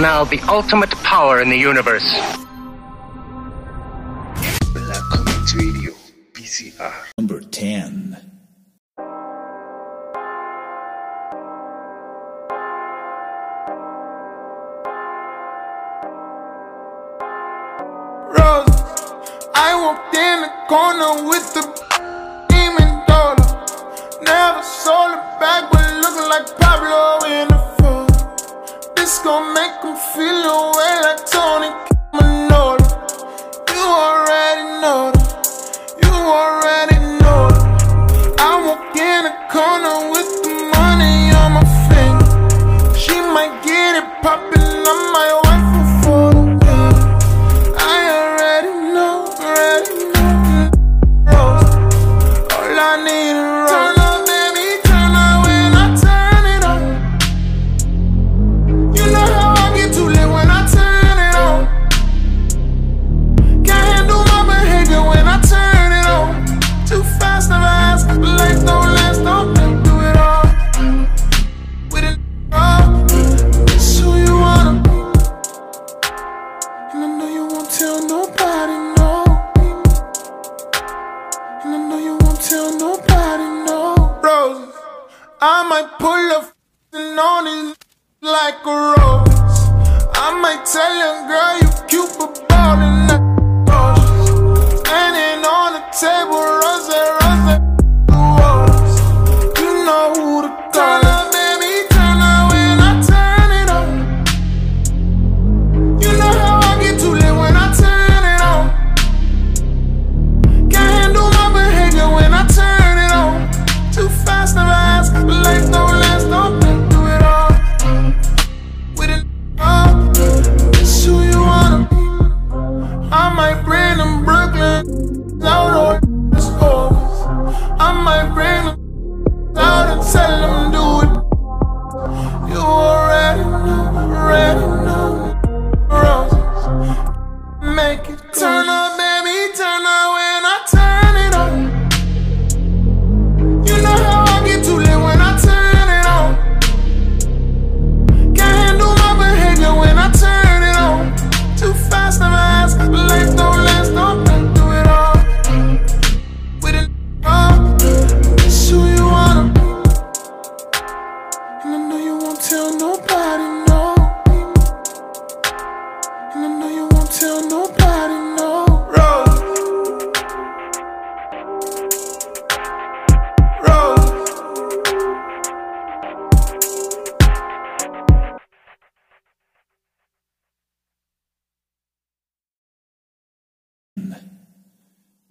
now the ultimate power in the universe. Black Comics Radio, BCR. Number 10. walked in the corner with the demon daughter. Never sold it back, but looking like Pablo in the this gon' make him feel away like Tony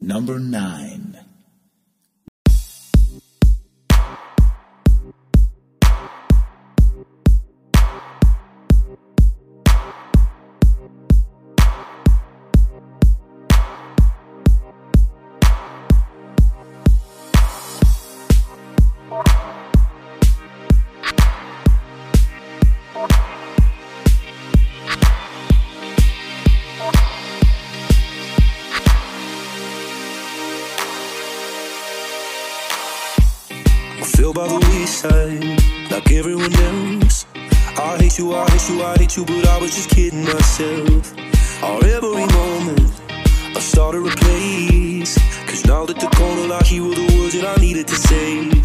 Number nine. I'd you, but I was just kidding myself. Our every moment, I started to place Cause now that the corner locked, here were the words that I needed to say.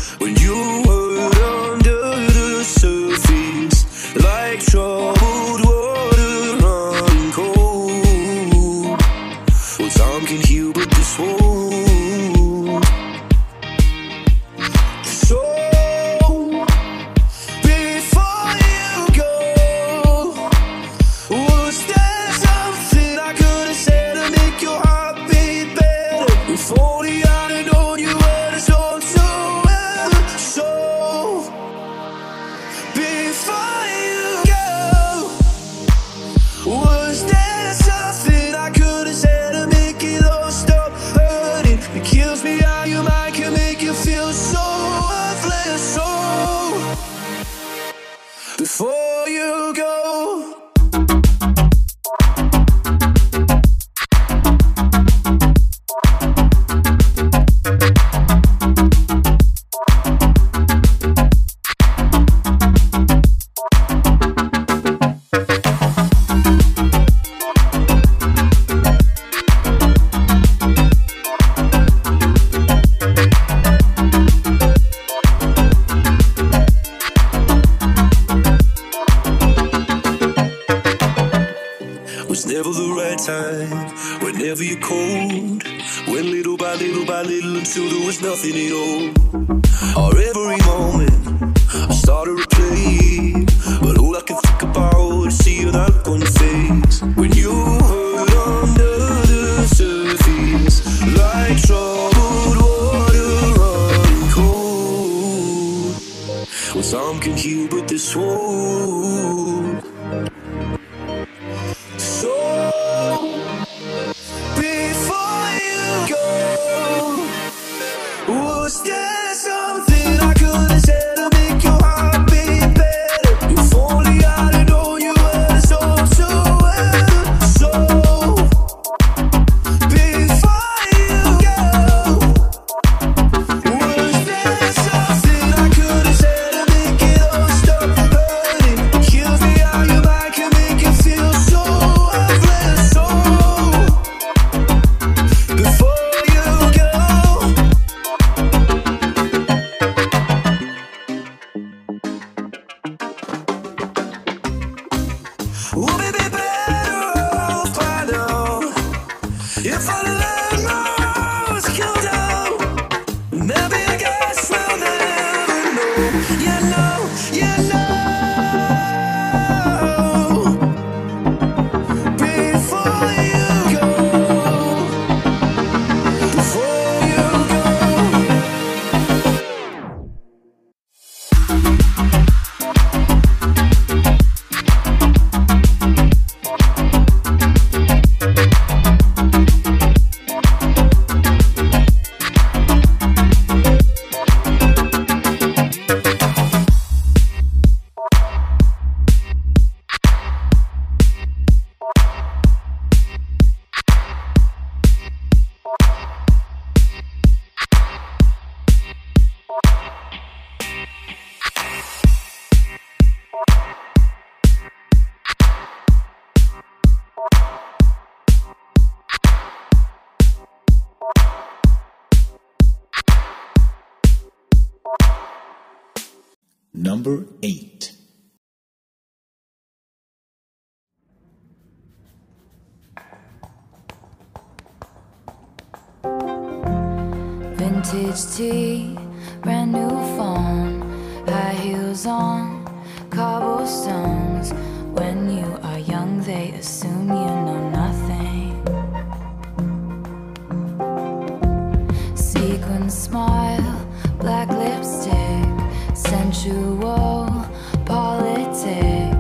could you but this wound? number 8. Vintage tee, brand new phone, high heels on, cobblestones. When you are young, they assume you know nothing. Sequin smile, black lipstick sensual politics.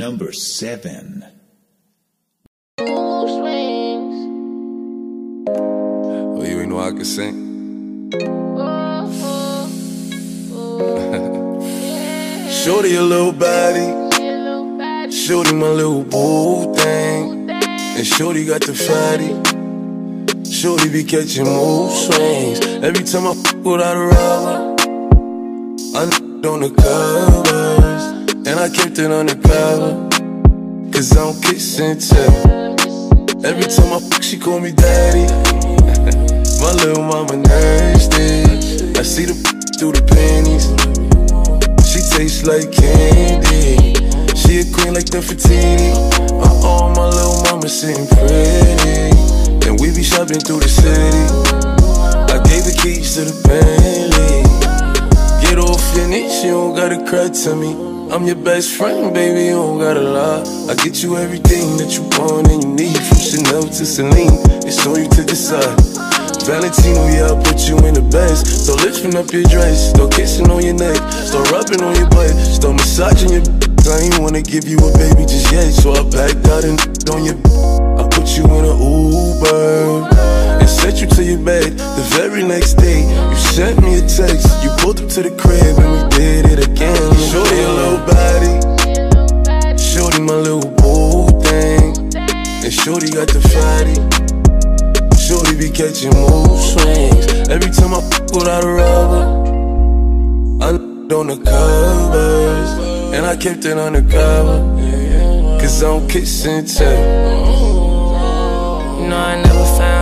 Number seven. Oh, you ain't know I can sing. Shorty your little body, Shorty my little boo thing, and Shorty got the fatty. Shorty be catching move swings every time I I f without a rubber. I n***ed on the covers. And I kept it on the power. Cause I don't kiss and tell. Every time I fuck, she call me daddy. My little mama nasty. I see the through the panties. She tastes like candy. She a queen like the Fatini. My uh, all my little mama sitting pretty. And we be shopping through the city. I gave the keys to the Bentley. Get off your knees, you don't gotta cry to me. I'm your best friend, baby, you don't gotta lie. I get you everything that you want and you need, from Chanel to Celine. It's on you to decide. Valentino, yeah, I put you in the best. So lifting up your dress, start kissing on your neck, start rubbing on your butt, start massaging your. I ain't wanna give you a baby just yet, so I backed out and on your. I put you in an Uber and sent you to your bed. The very next day, you sent me a text. You pulled up to the crib and we did it again. Shorty a little body, shorty my little boo thing, and shorty got the fatty. Shorty be catching mood swings. Every time I f without a rubber, I on the covers, and I kept it undercover. Cause I don't kiss and tell. Know I never found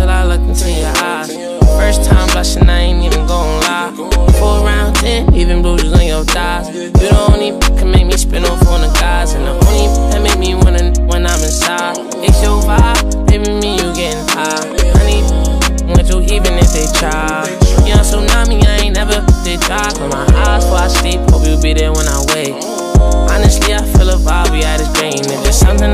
until I looked into your eyes. First time blushing, I ain't even gon' lie. Four round ten, even bruises on your thighs. You the only can make me spin off on the guys, and the only that make me wanna when I'm inside. It's your vibe, baby, me you getting high. Honey, want you even if they try. Young tsunami, I ain't never did die. Close my eyes before I sleep, hope you be there when I wake. Honestly, I feel a vibe, we at this. If there's something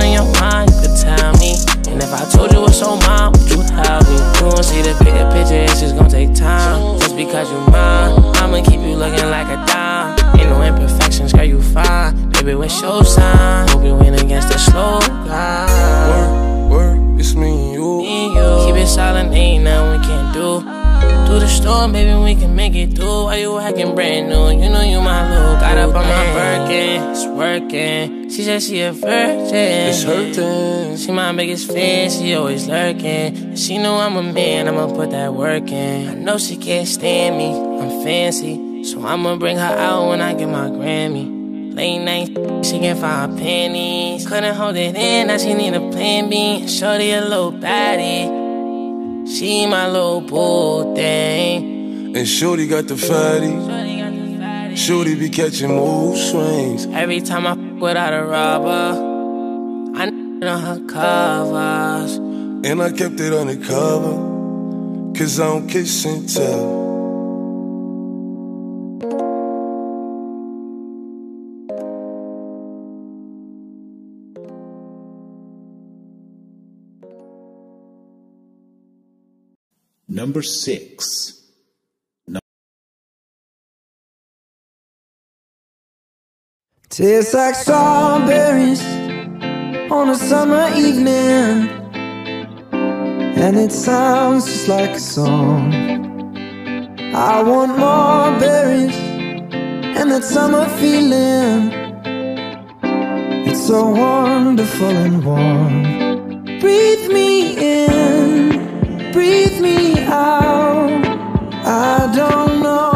working. She said she a virgin. It's hurting. She my biggest fan, she always lurking. She know I'm a man, I'ma put that work in. I know she can't stand me, I'm fancy. So I'ma bring her out when I get my Grammy. Late night, she can find panties. Couldn't hold it in, now she need a plan B. Shorty a little baddie. She my little boo thing. And Shorty got the fatty. Shorty be catching mood swings. Every time I f without a rubber, I on her covers. And I kept it undercover. Cause I don't kiss and tell. Number six. Tastes like strawberries on a summer evening, and it sounds just like a song. I want more berries and that summer feeling. It's so wonderful and warm. Breathe me in, breathe me out. I don't know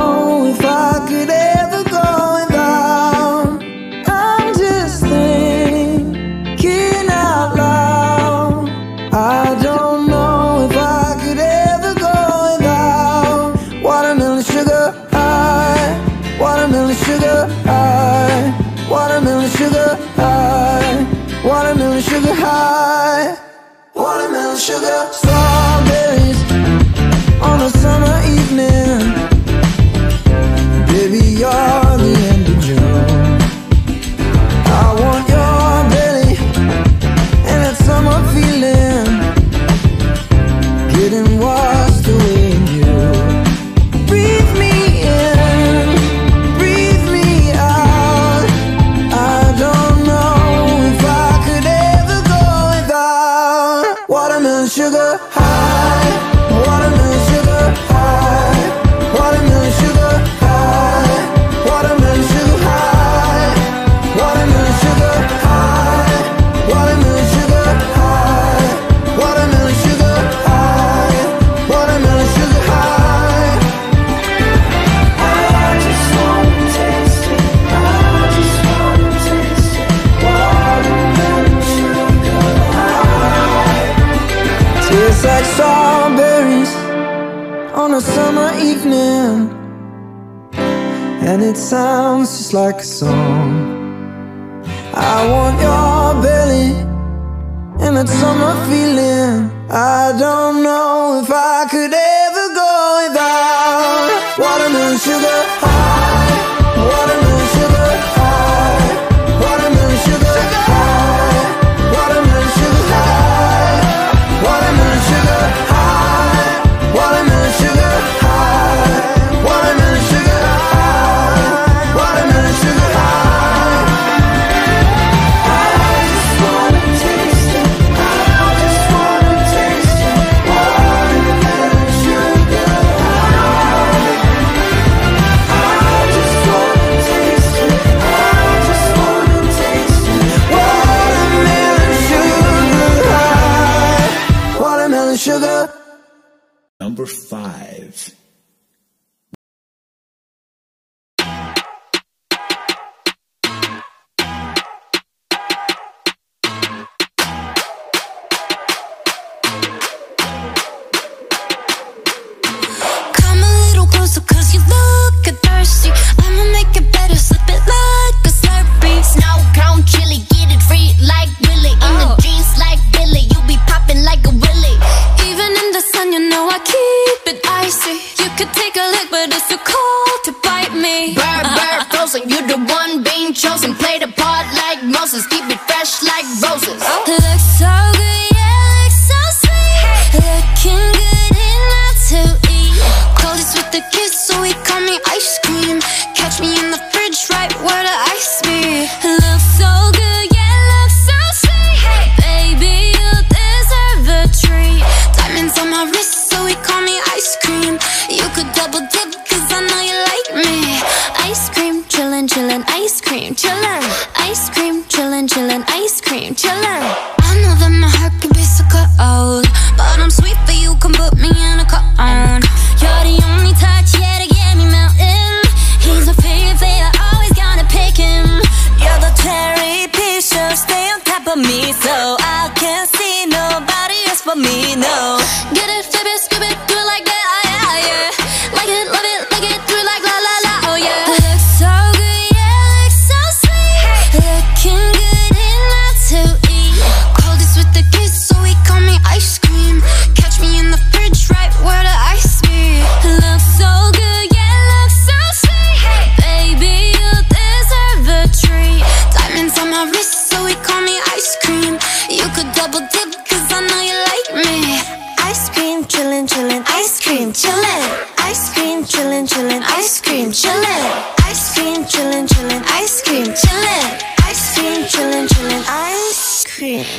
like a song.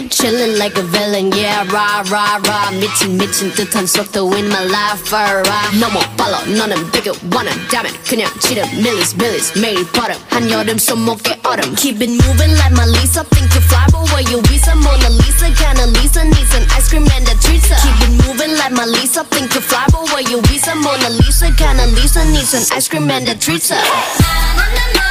Chillin' like a villain, yeah, rah, rah, rah. 미친, 미친 듯한 win my life, rah. 너무 빨라, 너는 되게 원한다면 그냥 지름, 밀리스, 밀리스, 매일 버릇. 한여름 손목에 autumn. Keep it moving like my Lisa, think you fly, but where you be some Mona Lisa, kinda Lisa, needs an ice cream and a treat. Keep it moving like my Lisa, think you fly, but where you be some Mona Lisa, kinda Lisa, needs an ice cream and a treat. Hey.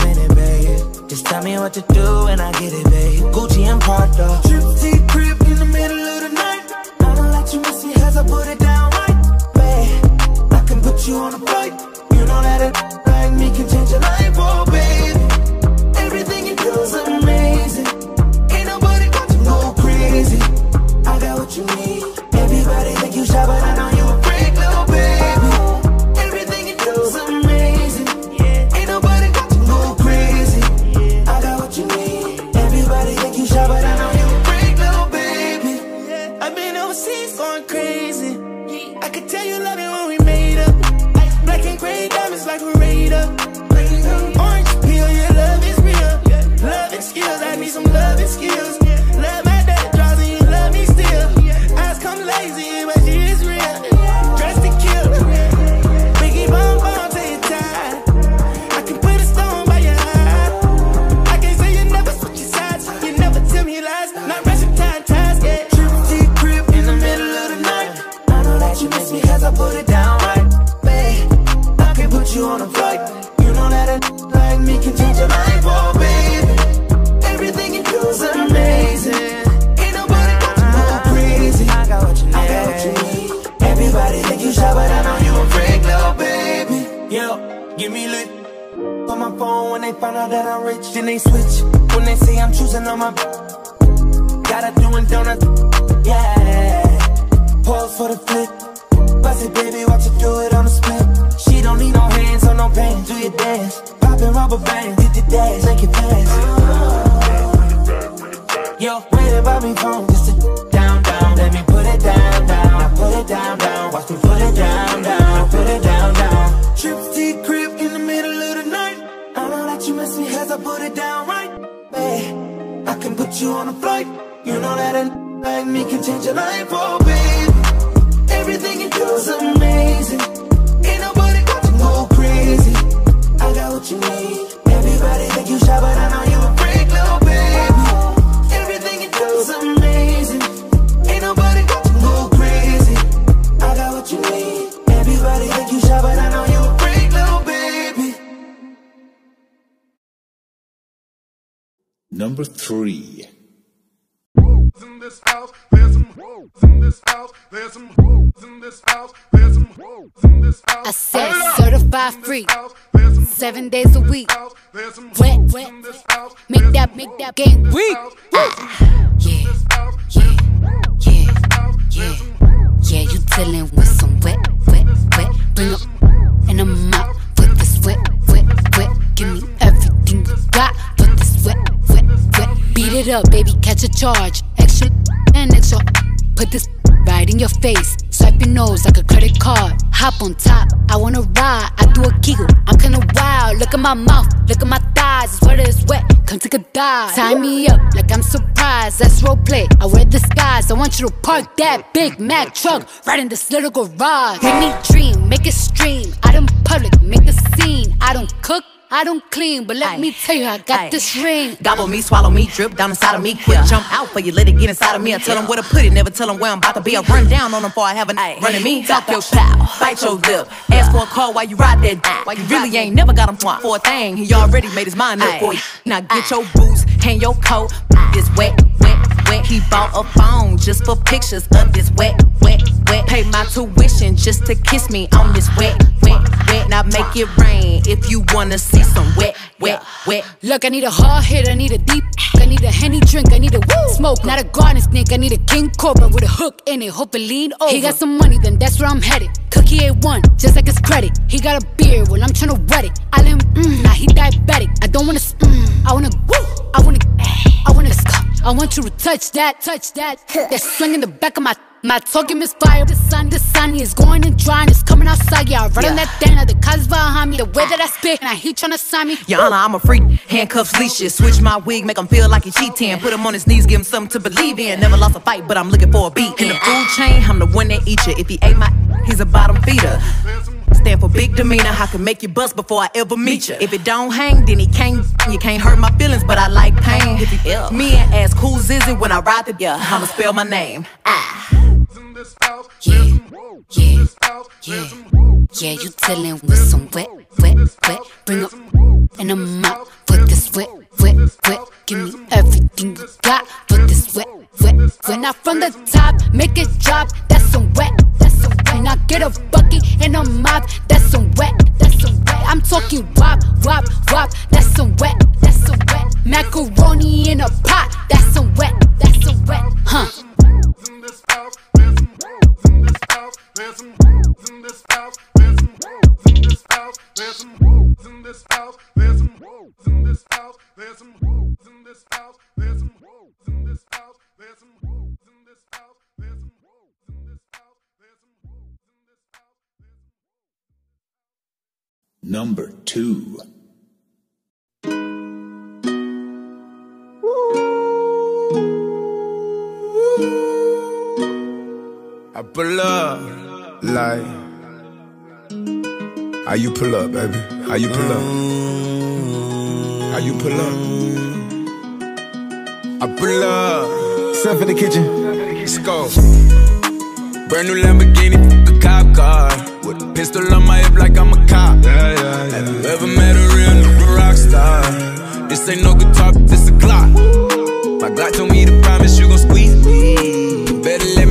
Tell me what to do and I get it, babe. Gucci and Prada. Trip to crib in the middle of the night. I don't let you miss me cause I put it down right, babe I can put you on a flight. You know that it Number three. in this house. There's some hoes in this house. There's some hoes in this house. There's some hoes in this house. I said certified free, seven days a week. Wet, wet, make that, make that game weak. Ah, yeah, yeah, yeah, yeah, yeah. You dealing with some wet, wet, wet. Bring up and I'm out for this wet, wet, wet. Give me everything you got Beat it up, baby, catch a charge. Extra and extra. Put this right in your face. Swipe your nose like a credit card. Hop on top, I wanna ride. I do a giggle, I'm kinda wild. Look at my mouth, look at my thighs. It's wet, it's wet. Come take a dive. Tie me up like I'm surprised. That's role play. I wear disguise. I want you to park that Big Mack truck right in this little garage. Make me dream, make it stream. Out in public, make a scene. I don't cook. I don't clean, but let me tell you, I got this ring. Gobble me, swallow me, drip down inside of me. Quick jump out for you, let it get inside of me. I tell them where to put it, never tell them where I'm about to be. I run down on them before I have a running me. Talk your pow, bite your lip. Ask for a call while you ride that. Why you really ain't never got him for a thing. He already made his mind up for you. Now get your boots, hang your coat. This wet, wet, wet. He bought a phone just for pictures of this wet, wet, wet. Pay my tuition just to kiss me on this wet, wet, wet. Now make it rain if you wanna see some wet, wet, wet. Look, I need a hard hit, I need a deep. I need a henny drink, I need a woo smoke. Not a garden snake, I need a king cobra with a hook in it. Hope it lean over. He got some money, then that's where I'm headed. Cookie A1, just like his credit. He got a beard, well, I'm tryna wet it. I let him, mm, now he diabetic. I don't wanna, mm, I wanna, woo, I wanna, I wanna, stop. I want you to touch that, touch that. That swing in the back of my. My talking misfire, the sun, the sun is going and drying, it's coming outside. Yeah, I run on that thing, the cuz behind me, the way that I spit, and he tryna sign me. Honor, I'm a freak. Handcuffs, leashes. Switch my wig, make him feel like he cheating. Put him on his knees, give him something to believe in. Never lost a fight, but I'm looking for a beat. In the food chain, I'm the one that eat you. If he ate my, he's a bottom feeder. Stand for big demeanor. I can make you bust before I ever meet you. If it don't hang, then he can't. You can't hurt my feelings, but I like pain. If you ill, me and ask who's is it when I ride the yeah, I'ma spell my name. Ah. Yeah, yeah, yeah, yeah. You dealing with some wet, wet, wet. Bring up and I'm 2. I pull up like How you pull up, baby? How you pull up? How you pull up? I pull up. Step in the kitchen. Let's go. Brand new Lamborghini, a cop car. With a pistol on my hip like I'm a cop. Yeah, yeah, yeah. Have you ever met a real nigga rock star? This ain't no guitar, this a Glock. My Glock told me to promise you gon' squeeze me. You better let me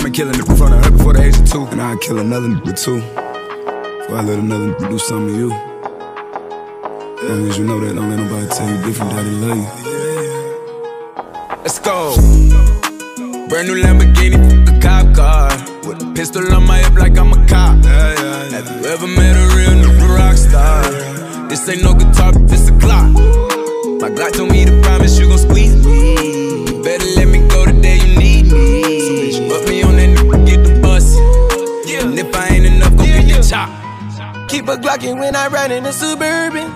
me killing in front of her before the age of two. And I'd kill another nigga too. Before I let another nigga do something to you. As long as you know that, don't let nobody tell you different that they love you. Let's go. Brand new Lamborghini, a cop car. With a pistol on my hip like I'm a cop. Have you ever met a real nigga rock star? This ain't no guitar, this a Glock. My Glock told me to promise you gon' squeeze me. Better let me go the day you need me. Keep a Glockin' when I ride in the Suburban.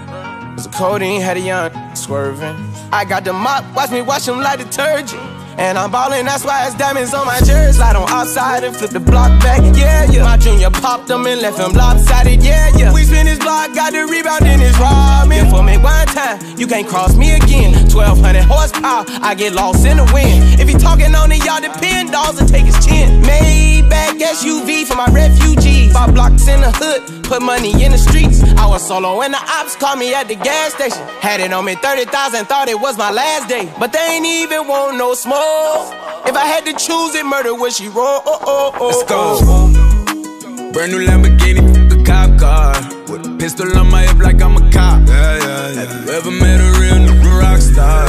Cause the codeine had a young swerving. I got the mop, watch me wash them like detergent. And I'm ballin', that's why it's diamonds on my jersey. Slide on outside and flip the block back, yeah, yeah. My junior popped them and left him lopsided, yeah, yeah. We spin his block, got the rebound in his ramen. For me one time, you can't cross me again. 1200 horsepower, I get lost in the wind. If he talking on it, y'all depend, dolls and take his chin. Maybach SUV for my refugees. Five blocks in the hood, put money in the streets. I was solo and the ops called me at the gas station. Had it on me 30,000, thought it was my last day. But they ain't even want no smoke. If I had to choose it, murder would she roll? Oh, oh, oh, Let's go. Oh, oh. Brand new Lamborghini, a cop car. With a pistol on my hip like I'm a cop. Yeah, yeah, yeah. Have you ever met a real nigga rock star?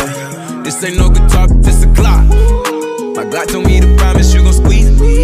This ain't no guitar, this a Glock. My Glock told me to promise you gon' squeeze me.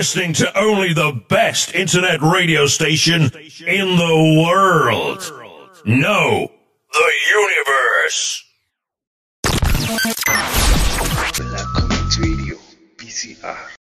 Listening to only the best internet radio station in the world. No, the universe. Black Comet Radio, BCR.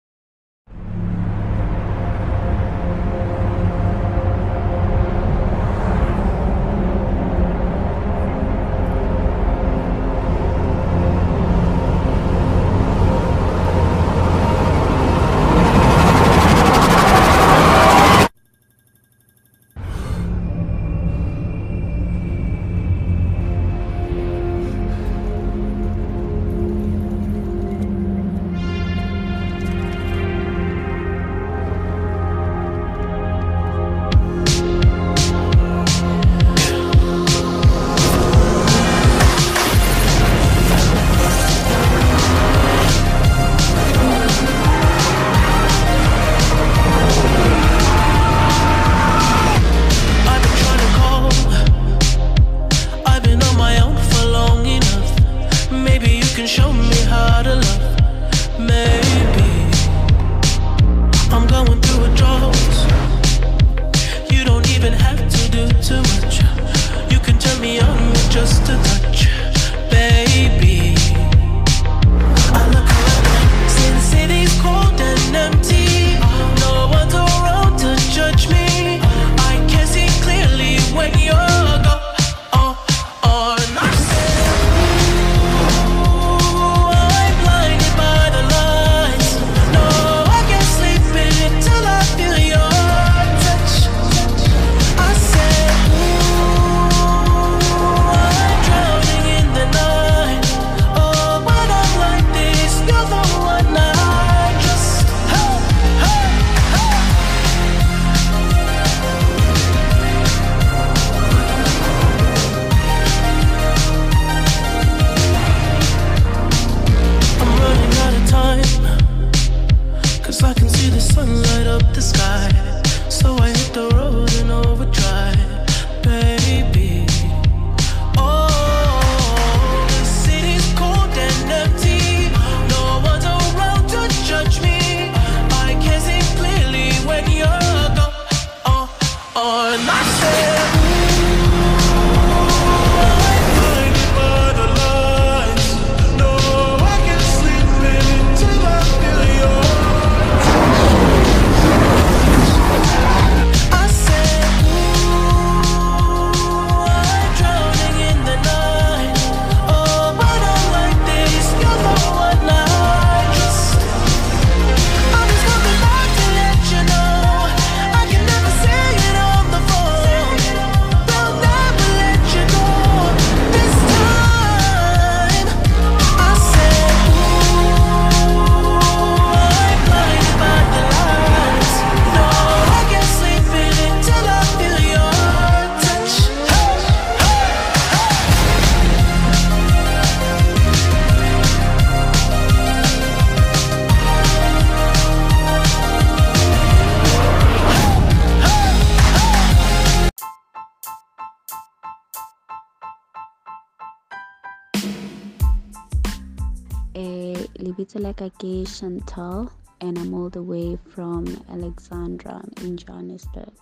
Kaki Chantal, and I'm all the way from Alexandra in Johannesburg.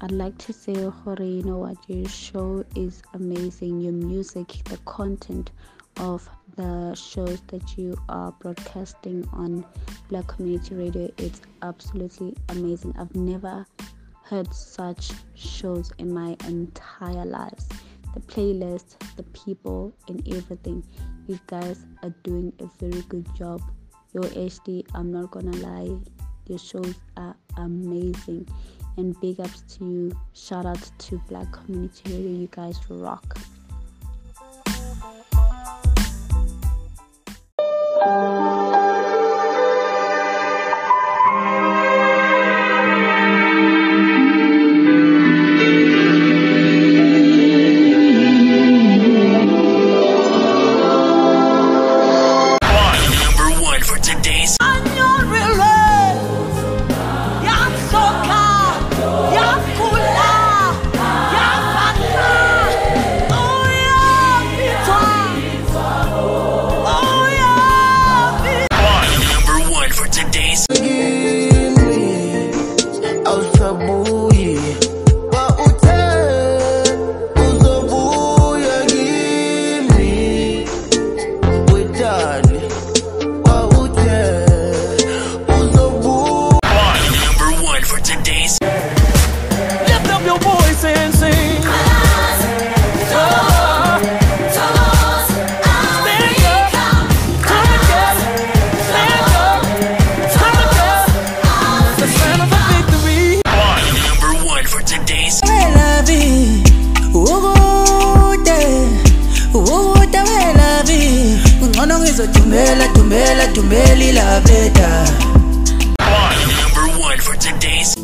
I'd like to say, Hore, you know what? Your show is amazing. Your music, the content of the shows that you are broadcasting on Black Community Radio, it's absolutely amazing. I've never heard such shows in my entire life the playlist, the people, and everything. You guys are doing a very good job. Your HD, I'm not gonna lie, your shows are amazing. And big ups to you. Shout out to Black Community Radio. You guys rock. Melly La Veta. Number one for today's